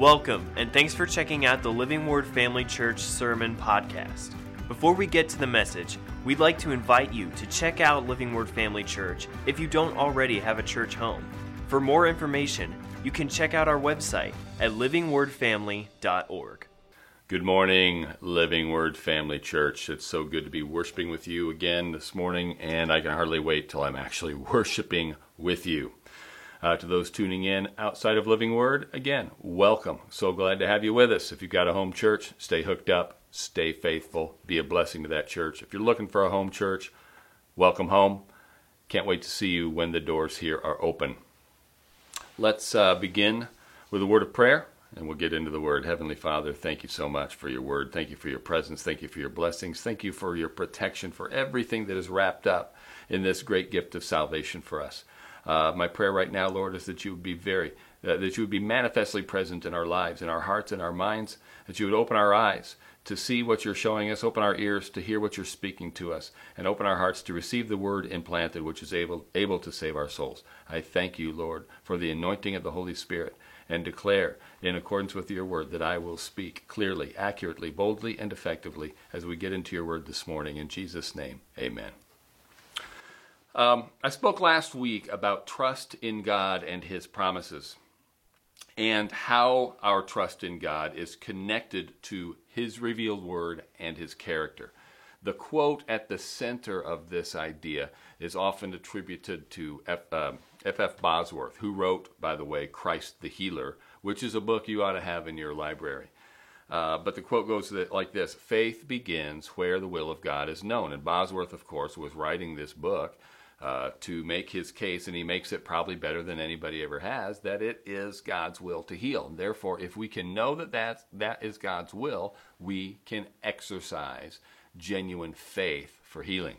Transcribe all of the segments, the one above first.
Welcome, and thanks for checking out the Living Word Family Church Sermon Podcast. Before we get to the message, we'd like to invite you to check out Living Word Family Church if you don't already have a church home. For more information, you can check out our website at livingwordfamily.org. Good morning, Living Word Family Church. It's so good to be worshiping with you again this morning, and I can hardly wait till I'm actually worshiping with you. Uh, to those tuning in outside of Living Word, again, welcome. So glad to have you with us. If you've got a home church, stay hooked up, stay faithful, be a blessing to that church. If you're looking for a home church, welcome home. Can't wait to see you when the doors here are open. Let's uh, begin with a word of prayer and we'll get into the word. Heavenly Father, thank you so much for your word. Thank you for your presence. Thank you for your blessings. Thank you for your protection, for everything that is wrapped up in this great gift of salvation for us. Uh, my prayer right now, Lord, is that you would be very, uh, that you would be manifestly present in our lives, in our hearts, in our minds, that you would open our eyes to see what you're showing us, open our ears to hear what you're speaking to us, and open our hearts to receive the word implanted, which is able, able to save our souls. I thank you, Lord, for the anointing of the Holy Spirit, and declare, in accordance with your word, that I will speak clearly, accurately, boldly, and effectively as we get into your word this morning. In Jesus' name, amen. Um, I spoke last week about trust in God and His promises, and how our trust in God is connected to His revealed word and His character. The quote at the center of this idea is often attributed to F. Uh, F. Bosworth, who wrote, by the way, Christ the Healer, which is a book you ought to have in your library. Uh, but the quote goes like this Faith begins where the will of God is known. And Bosworth, of course, was writing this book uh, to make his case, and he makes it probably better than anybody ever has, that it is God's will to heal. Therefore, if we can know that that's, that is God's will, we can exercise genuine faith for healing.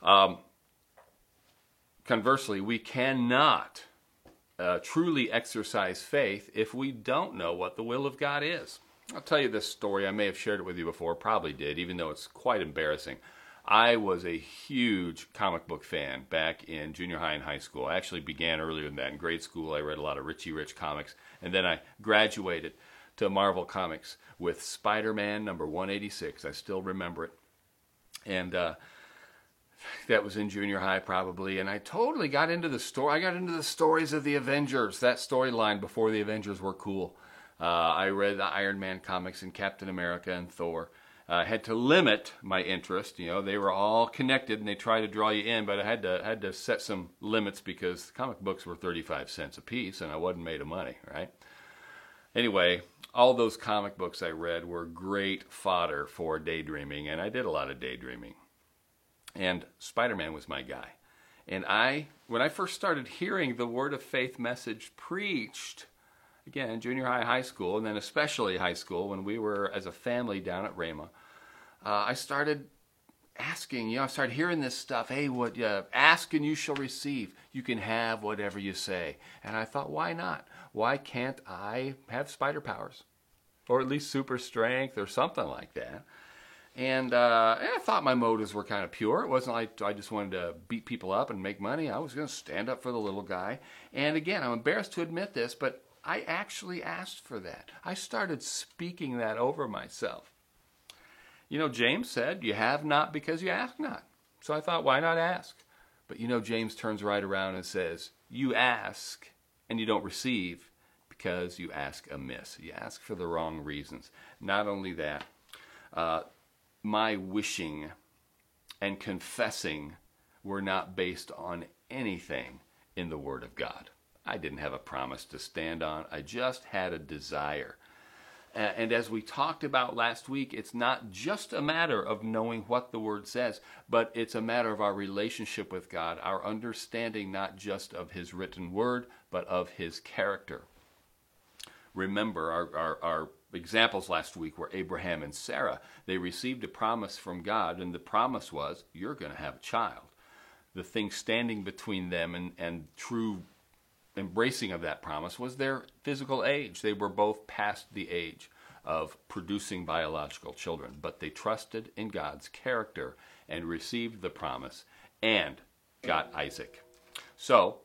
Um, conversely, we cannot uh, truly exercise faith if we don't know what the will of God is. I'll tell you this story. I may have shared it with you before, probably did, even though it's quite embarrassing. I was a huge comic book fan back in junior high and high school. I actually began earlier than that. In grade school, I read a lot of Richie Rich comics, and then I graduated to Marvel Comics with Spider Man number 186. I still remember it. And uh, that was in junior high, probably. And I totally got into the story. I got into the stories of the Avengers, that storyline before the Avengers were cool. Uh, I read the Iron Man comics and Captain America and Thor uh, had to limit my interest. You know, they were all connected and they tried to draw you in, but I had to had to set some limits because comic books were 35 cents a piece and I wasn't made of money, right? Anyway, all those comic books I read were great fodder for daydreaming, and I did a lot of daydreaming. And Spider-Man was my guy. And I, when I first started hearing the word of faith message preached, again, junior high, high school, and then especially high school when we were as a family down at Rhema, uh, I started asking, you know, I started hearing this stuff. Hey, what, uh, ask and you shall receive. You can have whatever you say. And I thought, why not? Why can't I have spider powers? Or at least super strength or something like that. And, uh, and I thought my motives were kind of pure. It wasn't like I just wanted to beat people up and make money. I was going to stand up for the little guy. And again, I'm embarrassed to admit this, but I actually asked for that. I started speaking that over myself. You know, James said, You have not because you ask not. So I thought, why not ask? But you know, James turns right around and says, You ask and you don't receive because you ask amiss. You ask for the wrong reasons. Not only that, uh, my wishing and confessing were not based on anything in the Word of God. I didn't have a promise to stand on. I just had a desire. And as we talked about last week, it's not just a matter of knowing what the Word says, but it's a matter of our relationship with God, our understanding not just of His written Word, but of His character. Remember, our, our, our examples last week were Abraham and Sarah. They received a promise from God, and the promise was, You're going to have a child. The thing standing between them and, and true embracing of that promise was their physical age. They were both past the age of producing biological children, but they trusted in God's character and received the promise and got Isaac. So,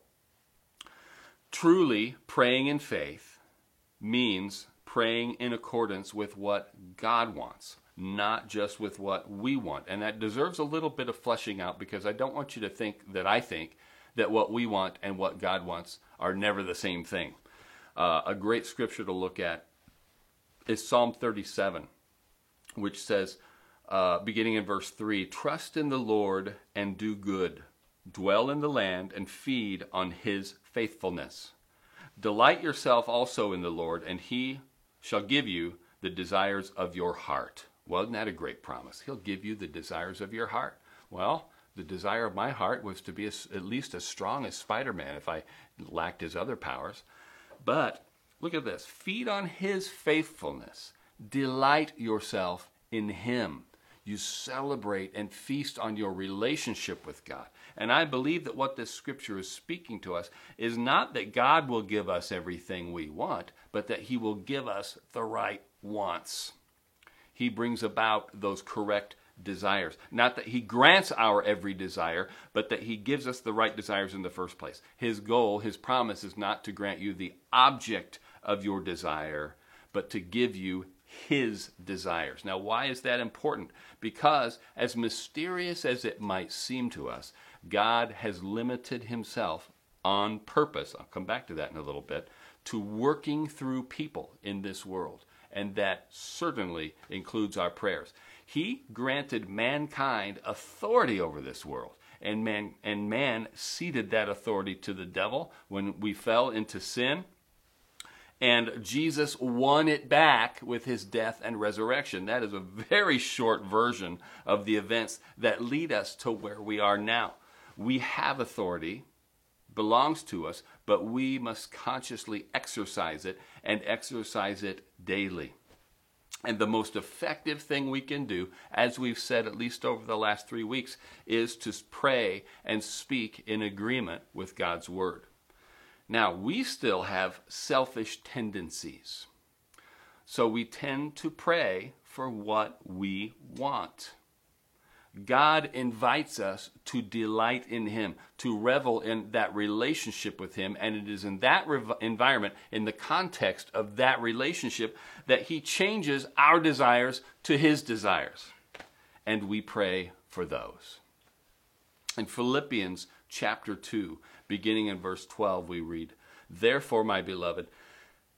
truly praying in faith means praying in accordance with what God wants, not just with what we want. And that deserves a little bit of fleshing out because I don't want you to think that I think that what we want and what God wants are never the same thing. Uh, a great scripture to look at is Psalm 37, which says, uh, beginning in verse 3 Trust in the Lord and do good, dwell in the land and feed on his faithfulness. Delight yourself also in the Lord, and he shall give you the desires of your heart. Well, isn't that a great promise? He'll give you the desires of your heart. Well, the desire of my heart was to be at least as strong as Spider Man if I lacked his other powers. But look at this feed on his faithfulness, delight yourself in him. You celebrate and feast on your relationship with God. And I believe that what this scripture is speaking to us is not that God will give us everything we want, but that he will give us the right wants. He brings about those correct desires. Not that he grants our every desire, but that he gives us the right desires in the first place. His goal, his promise is not to grant you the object of your desire, but to give you his desires. Now, why is that important? Because, as mysterious as it might seem to us, God has limited himself on purpose. I'll come back to that in a little bit to working through people in this world. And that certainly includes our prayers. He granted mankind authority over this world. And man, and man ceded that authority to the devil when we fell into sin. And Jesus won it back with his death and resurrection. That is a very short version of the events that lead us to where we are now. We have authority belongs to us, but we must consciously exercise it and exercise it daily. And the most effective thing we can do, as we've said at least over the last three weeks, is to pray and speak in agreement with God's Word. Now, we still have selfish tendencies. So we tend to pray for what we want. God invites us to delight in Him, to revel in that relationship with Him. And it is in that rev- environment, in the context of that relationship, that He changes our desires to His desires. And we pray for those. In Philippians chapter 2, beginning in verse 12, we read, Therefore, my beloved,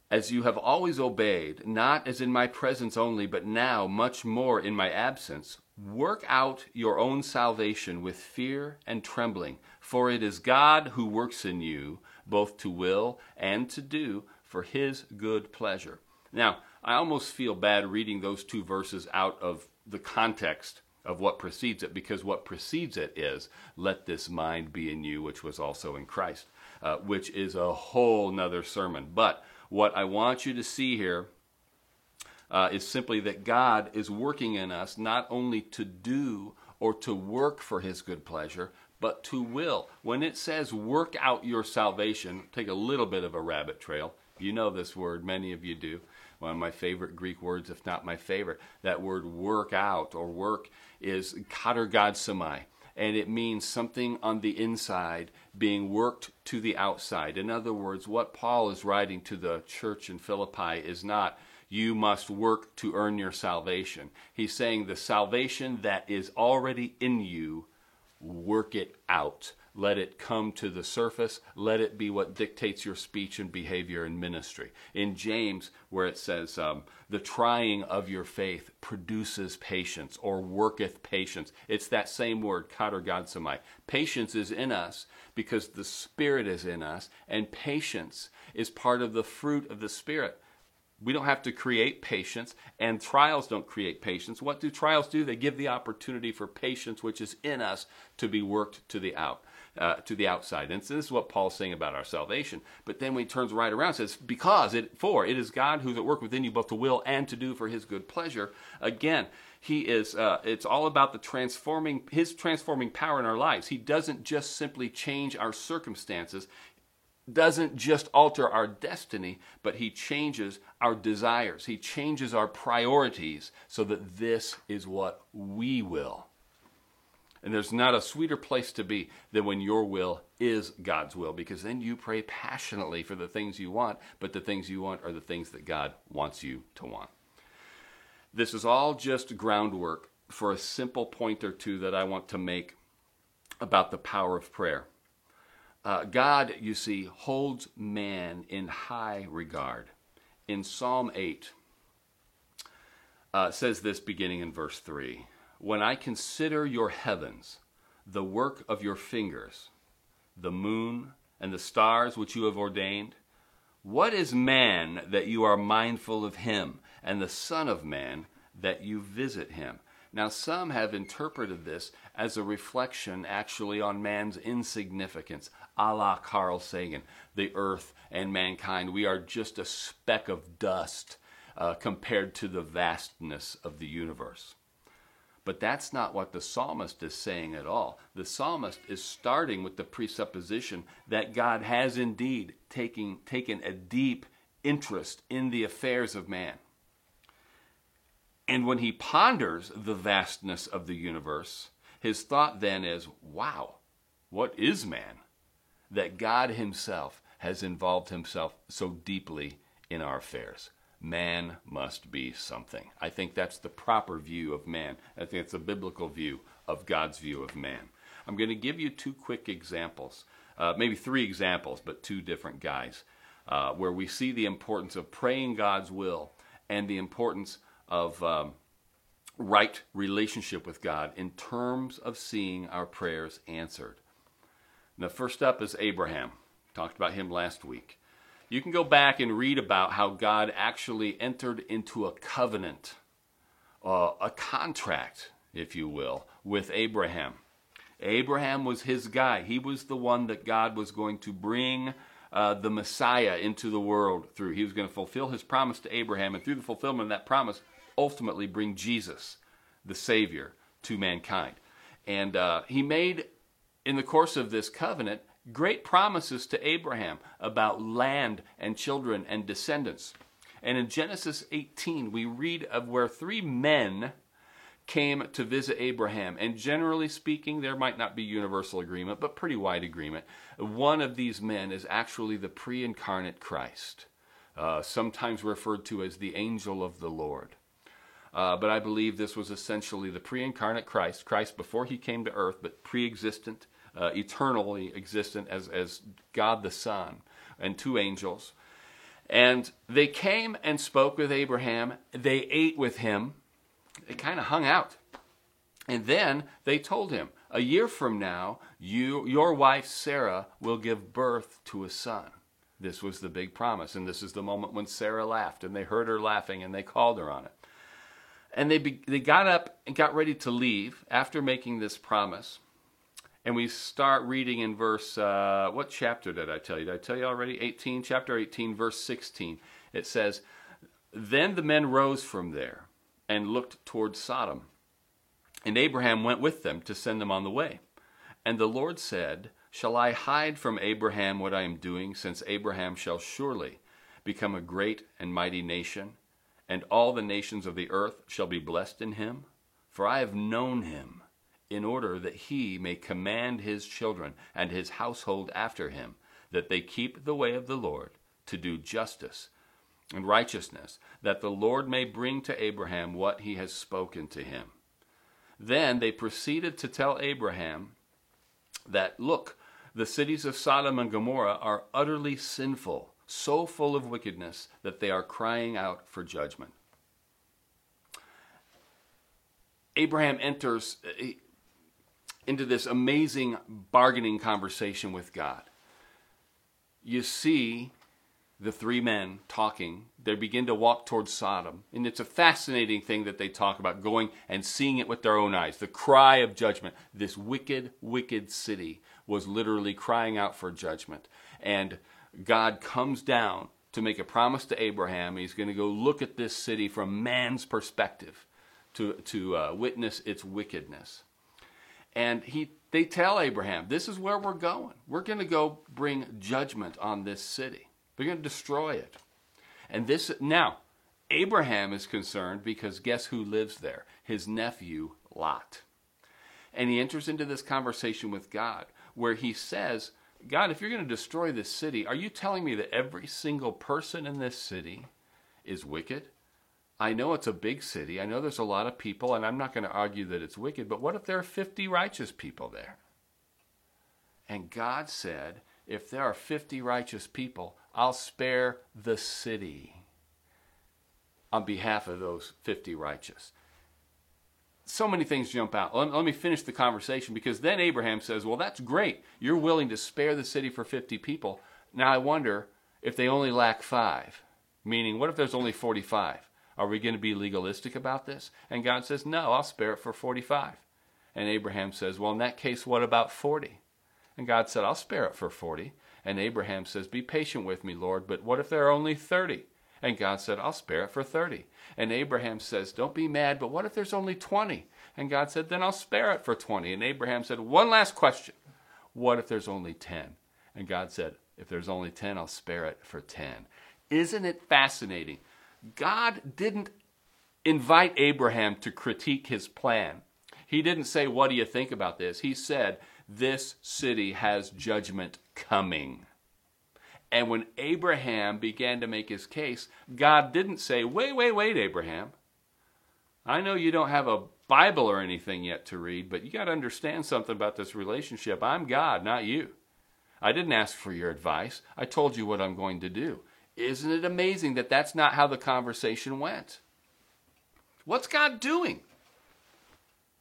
as you have always obeyed, not as in my presence only, but now much more in my absence, Work out your own salvation with fear and trembling, for it is God who works in you both to will and to do for his good pleasure. Now, I almost feel bad reading those two verses out of the context of what precedes it, because what precedes it is, let this mind be in you, which was also in Christ, uh, which is a whole nother sermon. But what I want you to see here uh, is simply that God is working in us not only to do or to work for his good pleasure, but to will. When it says work out your salvation, take a little bit of a rabbit trail. You know this word, many of you do. One of my favorite Greek words, if not my favorite. That word work out or work is katergazomai and it means something on the inside being worked to the outside. In other words, what Paul is writing to the church in Philippi is not you must work to earn your salvation. He's saying the salvation that is already in you, work it out. Let it come to the surface. Let it be what dictates your speech and behavior and ministry. In James, where it says, um, the trying of your faith produces patience or worketh patience. It's that same word, katergazomai. Patience is in us because the Spirit is in us, and patience is part of the fruit of the Spirit. We don't have to create patience, and trials don't create patience. What do trials do? They give the opportunity for patience, which is in us, to be worked to the out. Uh, to the outside. And so this is what Paul's saying about our salvation. But then when he turns right around, says, Because it for it is God who's at work within you both to will and to do for his good pleasure. Again, he is uh, it's all about the transforming his transforming power in our lives. He doesn't just simply change our circumstances doesn't just alter our destiny, but He changes our desires. He changes our priorities so that this is what we will. And there's not a sweeter place to be than when your will is God's will, because then you pray passionately for the things you want, but the things you want are the things that God wants you to want. This is all just groundwork for a simple point or two that I want to make about the power of prayer. Uh, God, you see, holds man in high regard. In Psalm 8, uh, says this beginning in verse 3 When I consider your heavens, the work of your fingers, the moon and the stars which you have ordained, what is man that you are mindful of him, and the Son of Man that you visit him? Now, some have interpreted this as a reflection actually on man's insignificance, a la Carl Sagan, the earth and mankind. We are just a speck of dust uh, compared to the vastness of the universe. But that's not what the psalmist is saying at all. The psalmist is starting with the presupposition that God has indeed taken, taken a deep interest in the affairs of man. And when he ponders the vastness of the universe, his thought then is wow, what is man? That God himself has involved himself so deeply in our affairs man must be something. I think that's the proper view of man. I think it's a biblical view of God's view of man. I'm going to give you two quick examples, uh, maybe three examples, but two different guys, uh, where we see the importance of praying God's will and the importance of um, right relationship with God in terms of seeing our prayers answered. Now, first up is Abraham. Talked about him last week you can go back and read about how God actually entered into a covenant, uh, a contract, if you will, with Abraham. Abraham was his guy. He was the one that God was going to bring uh, the Messiah into the world through. He was going to fulfill his promise to Abraham, and through the fulfillment of that promise, ultimately bring Jesus, the Savior, to mankind. And uh, he made, in the course of this covenant, great promises to Abraham about land and children and descendants. And in Genesis 18, we read of where three men came to visit Abraham. And generally speaking, there might not be universal agreement, but pretty wide agreement. One of these men is actually the pre incarnate Christ, uh, sometimes referred to as the angel of the Lord. Uh, but I believe this was essentially the pre incarnate Christ, Christ before he came to earth, but pre existent uh, eternally existent as, as God the Son and two angels. And they came and spoke with Abraham. They ate with him. They kind of hung out. And then they told him, a year from now, you, your wife Sarah will give birth to a son. This was the big promise. And this is the moment when Sarah laughed, and they heard her laughing, and they called her on it. And they, be, they got up and got ready to leave after making this promise. And we start reading in verse, uh, what chapter did I tell you? Did I tell you already? 18, chapter 18, verse 16. It says, Then the men rose from there and looked toward Sodom. And Abraham went with them to send them on the way. And the Lord said, Shall I hide from Abraham what I am doing, since Abraham shall surely become a great and mighty nation, and all the nations of the earth shall be blessed in him? For I have known him in order that he may command his children and his household after him, that they keep the way of the Lord to do justice and righteousness, that the Lord may bring to Abraham what he has spoken to him. Then they proceeded to tell Abraham that, look, the cities of Sodom and Gomorrah are utterly sinful, so full of wickedness that they are crying out for judgment. Abraham enters, eh, into this amazing bargaining conversation with God. You see the three men talking. They begin to walk towards Sodom. And it's a fascinating thing that they talk about going and seeing it with their own eyes. The cry of judgment. This wicked, wicked city was literally crying out for judgment. And God comes down to make a promise to Abraham. He's going to go look at this city from man's perspective to, to uh, witness its wickedness. And he, they tell Abraham, this is where we're going. We're going to go bring judgment on this city. We're going to destroy it. And this, now, Abraham is concerned because guess who lives there? His nephew, Lot. And he enters into this conversation with God where he says, God, if you're going to destroy this city, are you telling me that every single person in this city is wicked? I know it's a big city. I know there's a lot of people, and I'm not going to argue that it's wicked, but what if there are 50 righteous people there? And God said, if there are 50 righteous people, I'll spare the city on behalf of those 50 righteous. So many things jump out. Let, let, me finish the conversation because then Abraham says, Well, that's great. You're willing to spare the city for 50 people. Now I wonder if they only lack five. Meaning, what if there's only 45? Are we going to be legalistic about this? And God says, No, I'll spare it for 45. And Abraham says, Well, in that case, what about 40? And God said, I'll spare it for 40. And Abraham says, Be patient with me, Lord, but what if there are only 30? And God said, I'll spare it for 30. And Abraham says, Don't be mad, but what if there's only 20? And God said, Then I'll spare it for 20. And Abraham said, One last question. What if there's only 10? And God said, If there's only 10, I'll spare it for 10. Isn't it fascinating? God didn't invite Abraham to critique his plan. He didn't say, What do you think about this? He said, This city has judgment coming. And when Abraham began to make his case, God didn't say, Wait, wait, wait, Abraham. I know you don't have a Bible or anything yet to read, but you got to understand something about this relationship. I'm God, not you. I didn't ask for your advice. I told you what I'm going to do. Isn't it amazing that that's not how the conversation went? What's God doing?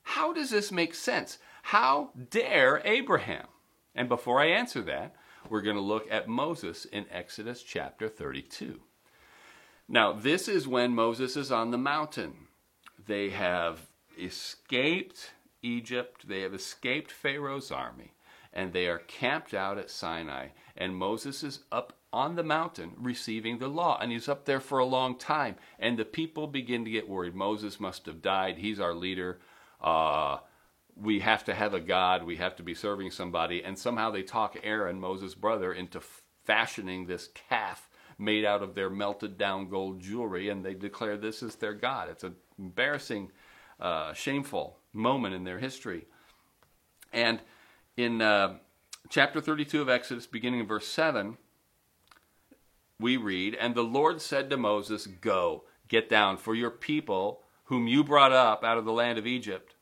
How does this make sense? How dare Abraham? And before I answer that, we're going to look at Moses in Exodus chapter 32. Now, this is when Moses is on the mountain. They have escaped Egypt, they have escaped Pharaoh's army, and they are camped out at Sinai. And Moses is up on the mountain receiving the law. And he's up there for a long time. And the people begin to get worried. Moses must have died. He's our leader. Uh, we have to have a God. We have to be serving somebody. And somehow they talk Aaron, Moses' brother, into fashioning this calf made out of their melted down gold jewelry. And they declare this is their God. It's an embarrassing, uh, shameful moment in their history. And in uh, chapter 32 of Exodus, beginning in verse 7, we read, And the Lord said to Moses, Go, get down, for your people, whom you brought up out of the land of Egypt,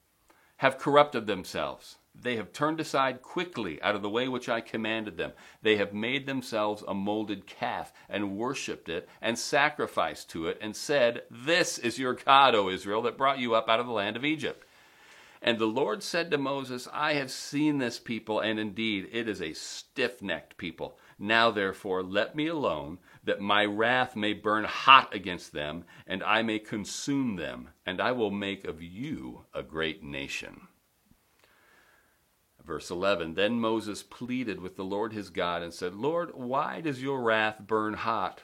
have corrupted themselves. They have turned aside quickly out of the way which I commanded them. They have made themselves a molded calf and worshipped it and sacrificed to it and said, This is your God, O Israel, that brought you up out of the land of Egypt. And the Lord said to Moses, I have seen this people, and indeed it is a stiff necked people. Now therefore let me alone, that my wrath may burn hot against them, and I may consume them, and I will make of you a great nation. Verse 11 Then Moses pleaded with the Lord his God and said, Lord, why does your wrath burn hot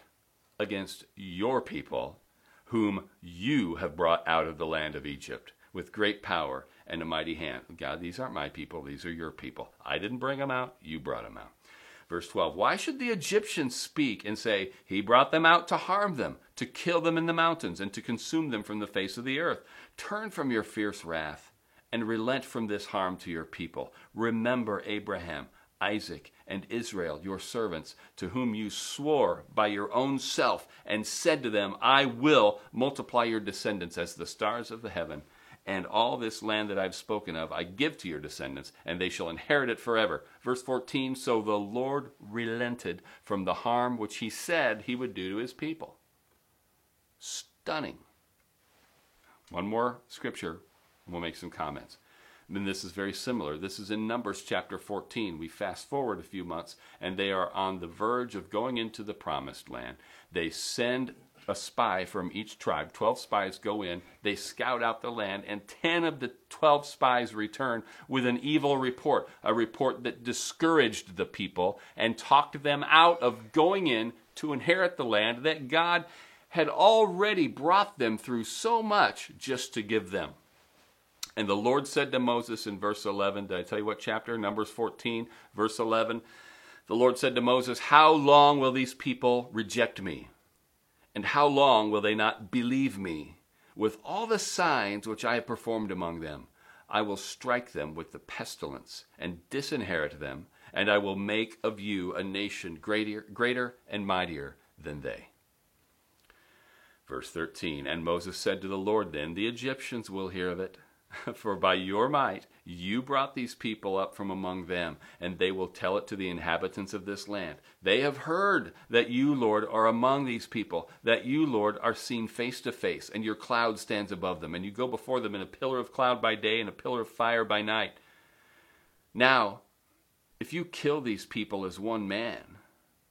against your people, whom you have brought out of the land of Egypt with great power and a mighty hand? God, these aren't my people, these are your people. I didn't bring them out, you brought them out. Verse 12 Why should the Egyptians speak and say, He brought them out to harm them, to kill them in the mountains, and to consume them from the face of the earth? Turn from your fierce wrath and relent from this harm to your people. Remember Abraham, Isaac, and Israel, your servants, to whom you swore by your own self and said to them, I will multiply your descendants as the stars of the heaven and all this land that I've spoken of I give to your descendants, and they shall inherit it forever. Verse 14 So the Lord relented from the harm which he said he would do to his people. Stunning. One more scripture, and we'll make some comments. And this is very similar. This is in Numbers chapter 14. We fast forward a few months, and they are on the verge of going into the promised land. They send a spy from each tribe. 12 spies go in, they scout out the land, and 10 of the 12 spies return with an evil report, a report that discouraged the people and talked them out of going in to inherit the land that God had already brought them through so much just to give them. And the Lord said to Moses in verse 11, did I tell you what chapter? Numbers 14, verse 11. The Lord said to Moses, How long will these people reject me? And how long will they not believe me with all the signs which I have performed among them? I will strike them with the pestilence and disinherit them, and I will make of you a nation greater, greater and mightier than they. Verse 13 And Moses said to the Lord, Then the Egyptians will hear of it. For by your might you brought these people up from among them, and they will tell it to the inhabitants of this land. They have heard that you, Lord, are among these people, that you, Lord, are seen face to face, and your cloud stands above them, and you go before them in a pillar of cloud by day and a pillar of fire by night. Now, if you kill these people as one man,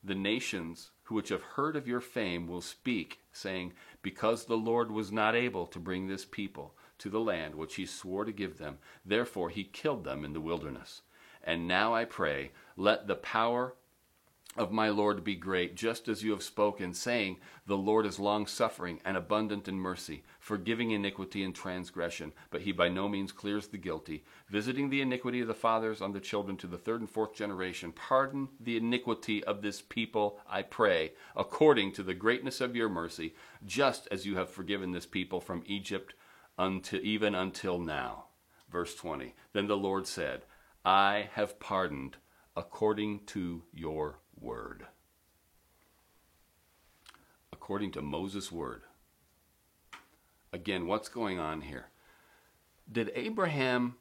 the nations which have heard of your fame will speak, saying, Because the Lord was not able to bring this people to the land which he swore to give them, therefore he killed them in the wilderness. And now I pray, let the power of my Lord be great, just as you have spoken, saying, The Lord is long suffering and abundant in mercy, forgiving iniquity and transgression, but he by no means clears the guilty, visiting the iniquity of the fathers on the children to the third and fourth generation. Pardon the iniquity of this people, I pray, according to the greatness of your mercy, just as you have forgiven this people from Egypt until even until now. Verse 20. Then the Lord said, I have pardoned according to your word. According to Moses' word. Again, what's going on here? Did Abraham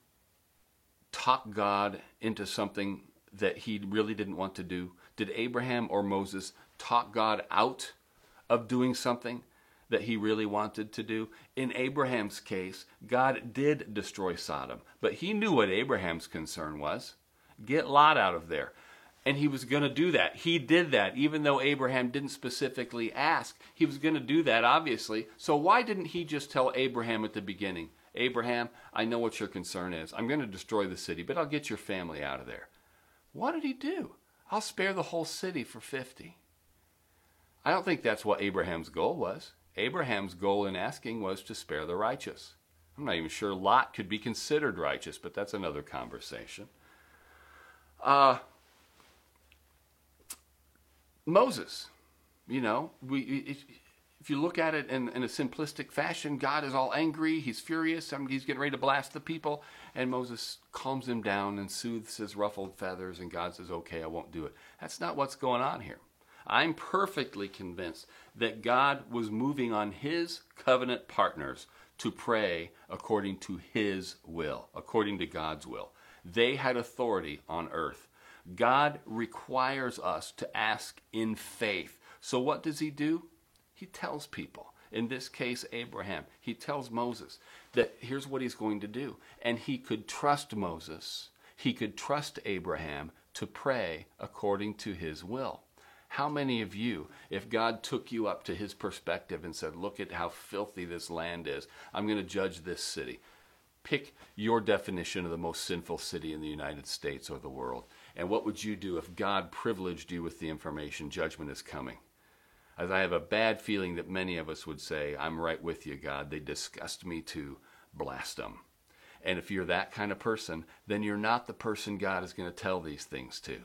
talk God into something that he really didn't want to do? Did Abraham or Moses talk God out of doing something that he really wanted to do? In Abraham's case, God did destroy Sodom, but he knew what Abraham's concern was get Lot out of there. And he was going to do that. He did that, even though Abraham didn't specifically ask. He was going to do that, obviously. So why didn't he just tell Abraham at the beginning, Abraham, I know what your concern is. I'm going to destroy the city, but I'll get your family out of there. What did he do? I'll spare the whole city for 50. I don't think that's what Abraham's goal was. Abraham's goal in asking was to spare the righteous. I'm not even sure Lot could be considered righteous, but that's another conversation. Uh, Moses, you know, we, if you look at it in, in, a simplistic fashion, God is all angry, he's furious, he's getting ready to blast the people, and Moses calms him down and soothes his ruffled feathers, and God says, Okay, I won't do it. That's not what's going on here. I'm perfectly convinced that God was moving on his covenant partners to pray according to his will, according to God's will. They had authority on earth. God requires us to ask in faith. So, what does he do? He tells people, in this case, Abraham, he tells Moses that here's what he's going to do. And he could trust Moses, he could trust Abraham to pray according to his will. How many of you, if God took you up to his perspective and said, Look at how filthy this land is, I'm going to judge this city. Pick your definition of the most sinful city in the United States or the world. And what would you do if God privileged you with the information judgment is coming? As I have a bad feeling that many of us would say, I'm right with you, God. They disgust me to blast them. And if you're that kind of person, then you're not the person God is going to tell these things to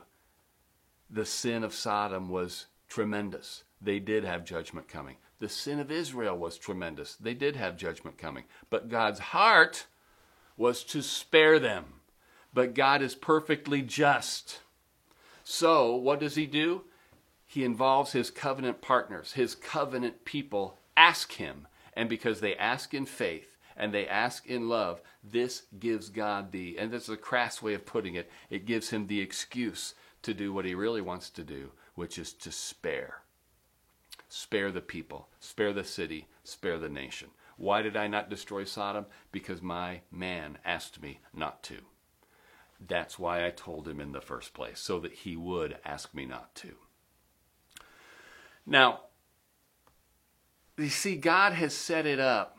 the sin of Sodom was tremendous. They did have judgment coming. The sin of Israel was tremendous. They did have judgment coming. But God's heart was to spare them. But God is perfectly just. So, what does He do? He involves His covenant partners, His covenant people ask Him. And because they ask in faith and they ask in love, this gives God the, and this is a crass way of putting it, it gives Him the excuse to do what he really wants to do, which is to spare. Spare the people, spare the city, spare the nation. Why did I not destroy Sodom? Because my man asked me not to. That's why I told him in the first place, so that he would ask me not to. Now, you see, God has set it up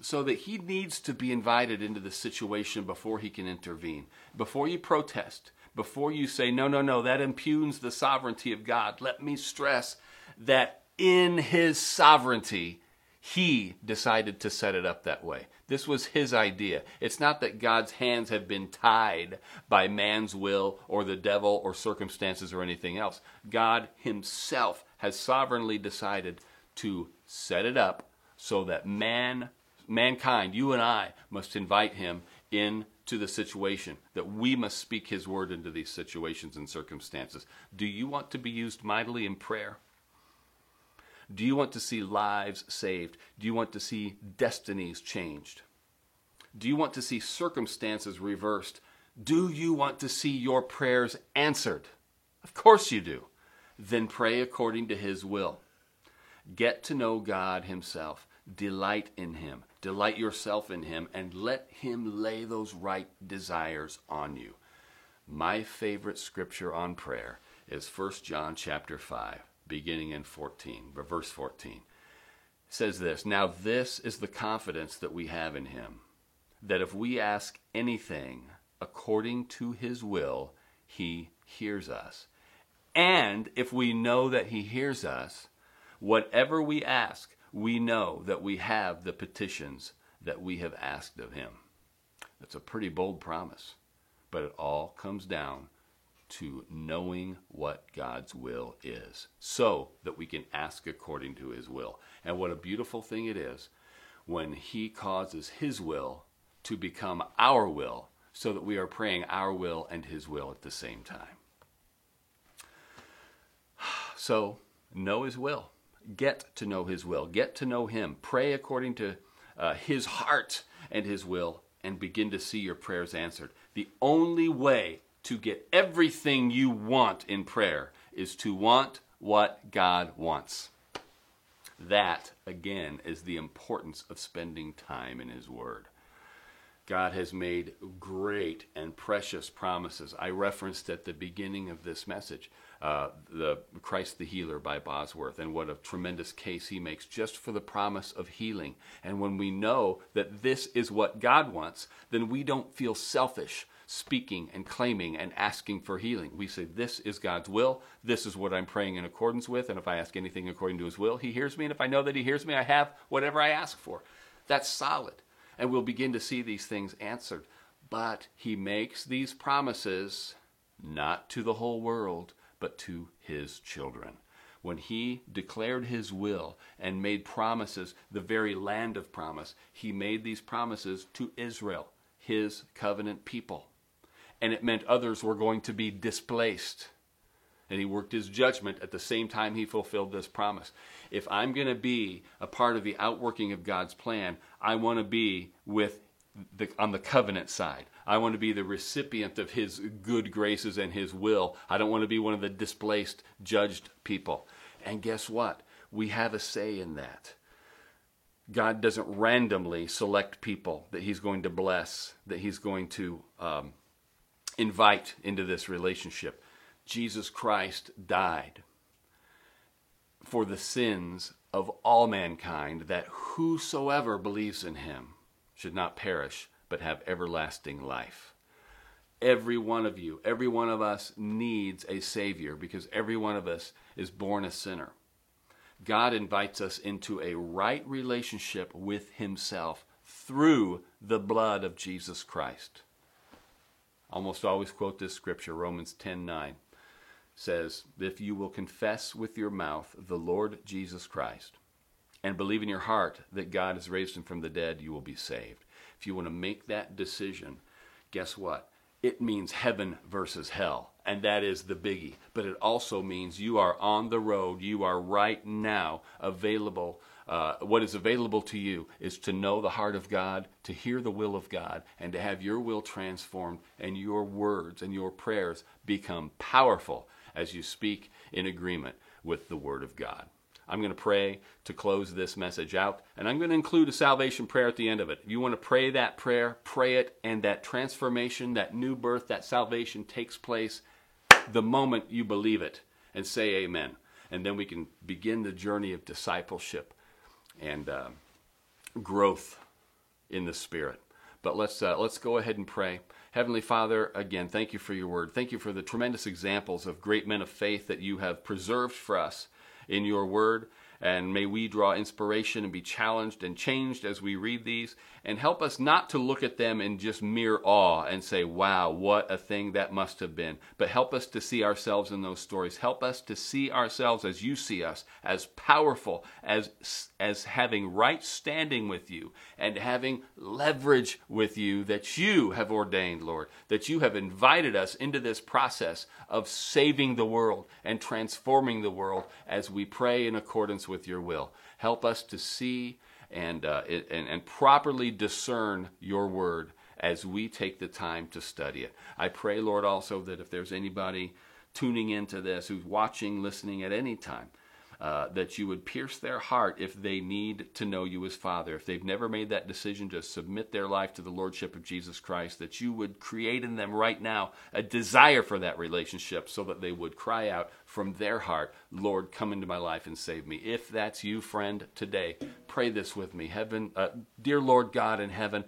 so that he needs to be invited into the situation before he can intervene. Before you protest, before you say, no, no, no, that impugns the sovereignty of God, let me stress that in his sovereignty, he decided to set it up that way. This was his idea. It's not that God's hands have been tied by man's will or the devil or circumstances or anything else. God himself has sovereignly decided to set it up so that man mankind, you and I, must invite him into the situation, that we must speak his word into these situations and circumstances. Do you want to be used mightily in prayer? Do you want to see lives saved? Do you want to see destinies changed? Do you want to see circumstances reversed? Do you want to see your prayers answered? Of course you do. Then pray according to his will. Get to know God himself. Delight in him. Delight yourself in him and let him lay those right desires on you. My favorite scripture on prayer is 1 John chapter 5 beginning in 14, verse 14. It says this Now, this is the confidence that we have in him, that if we ask anything according to his will, he hears us. And if we know that he hears us, whatever we ask, we know that we have the petitions that we have asked of him. That's a pretty bold promise, but it all comes down to knowing what God's will is so that we can ask according to his will. And what a beautiful thing it is when he causes his will to become our will so that we are praying our will and his will at the same time. So, know his will. Get to know his will. Get to know him. Pray according to uh, his heart and his will and begin to see your prayers answered. The only way to get everything you want in prayer is to want what God wants. That, again, is the importance of spending time in His Word. God has made great and precious promises. I referenced at the beginning of this message uh, the Christ the Healer by Bosworth, and what a tremendous case he makes just for the promise of healing. And when we know that this is what God wants, then we don't feel selfish speaking and claiming and asking for healing. We say, This is God's will. This is what I'm praying in accordance with. And if I ask anything according to His will, He hears me. And if I know that He hears me, I have whatever I ask for. That's solid. And we'll begin to see these things answered. But He makes these promises not to the whole world, but to His children when he declared his will and made promises, the very land of promise, he made these promises to Israel, his covenant people and it meant others were going to be displaced. And he worked his judgment at the same time he fulfilled this promise. If I'm going to be a part of the outworking of God's plan, I want to be with the, on the covenant side. I want to be the recipient of his good graces and his will. I don't want to be one of the displaced, judged people. And guess what? We have a say in that. God doesn't randomly select people that he's going to bless, that he's going to um, invite into this relationship. Jesus Christ died for the sins of all mankind, that whosoever believes in him should not perish, but have everlasting life. Every one of you, every one of us needs a Savior because every one of us is born a sinner. God invites us into a right relationship with Himself through the blood of Jesus Christ almost always quote this scripture, Romans 10:9 says, "If you will confess with your mouth the Lord Jesus Christ and believe in your heart that God has raised him from the dead, you will be saved." If you want to make that decision, guess what? It means heaven versus hell, and that is the biggie. But it also means you are on the road, you are right now available uh, what is available to you is to know the heart of God, to hear the will of God, and to have your will transformed and your words and your prayers become powerful as you speak in agreement with the Word of God. I'm going to pray to close this message out, and I'm going to include a salvation prayer at the end of it. If you want to pray that prayer, pray it, and that transformation, that new birth, that salvation takes place the moment you believe it and say amen. And then we can begin the journey of discipleship and uh, growth in the Spirit. But let's uh, let's go ahead and pray. Heavenly Father, again, thank you for your word. Thank you for the tremendous examples of great men of faith that you have preserved for us in your word. And may we draw inspiration and be challenged and changed as we read these. And help us not to look at them in just mere awe and say, wow, what a thing that must have been. But help us to see ourselves in those stories. Help us to see ourselves as you see us, as powerful, as, as having right standing with you, and having leverage with you that you have ordained, Lord, that you have invited us into this process of saving the world and transforming the world as we pray in accordance with your will. Help us to see and, uh, and, and properly discern your word as we take the time to study it. I pray, Lord, also that if there's anybody tuning into this who's watching, listening at any time, uh, that you would pierce their heart if they need to know you as Father. If they've never made that decision to submit their life to the Lordship of Jesus Christ, that you would create in them right now a desire for that relationship so that they would cry out from their heart, Lord, come into my life and save me. If that's you, friend, today, pray this with me. Heaven, uh, dear Lord God in heaven,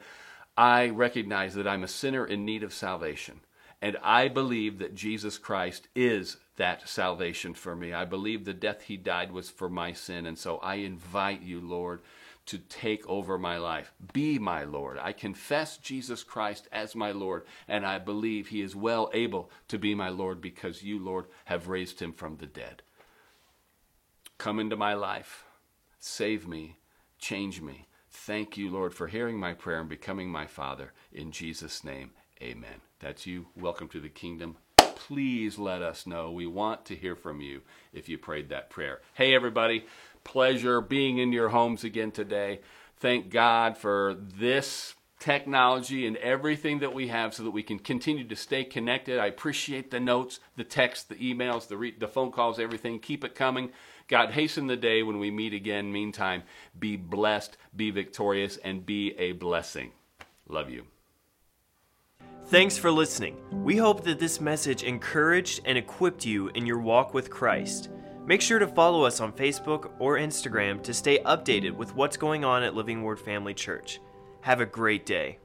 I recognize that I'm a sinner in need of salvation. And I believe that Jesus Christ is that salvation for me. I believe the death he died was for my sin. And so I invite you, Lord, to take over my life. Be my Lord. I confess Jesus Christ as my Lord, and I believe he is well able to be my Lord because you, Lord, have raised him from the dead. Come into my life. Save me. Change me. Thank you, Lord, for hearing my prayer and becoming my Father. In Jesus' name, amen. That's you. Welcome to the kingdom please let us know. We want to hear from you if you prayed that prayer. Hey, everybody, pleasure being in your homes again today. Thank God for this technology and everything that we have so that we can continue to stay connected. I appreciate the notes, the texts, the emails, the, re- the phone calls, everything. Keep it coming. God, hasten the day when we meet again. Meantime, be blessed, be victorious, and be a blessing. Love you. Thanks for listening. We hope that this message encouraged and equipped you in your walk with Christ. Make sure to follow us on Facebook or Instagram to stay updated with what's going on at Living Word Family Church. Have a great day.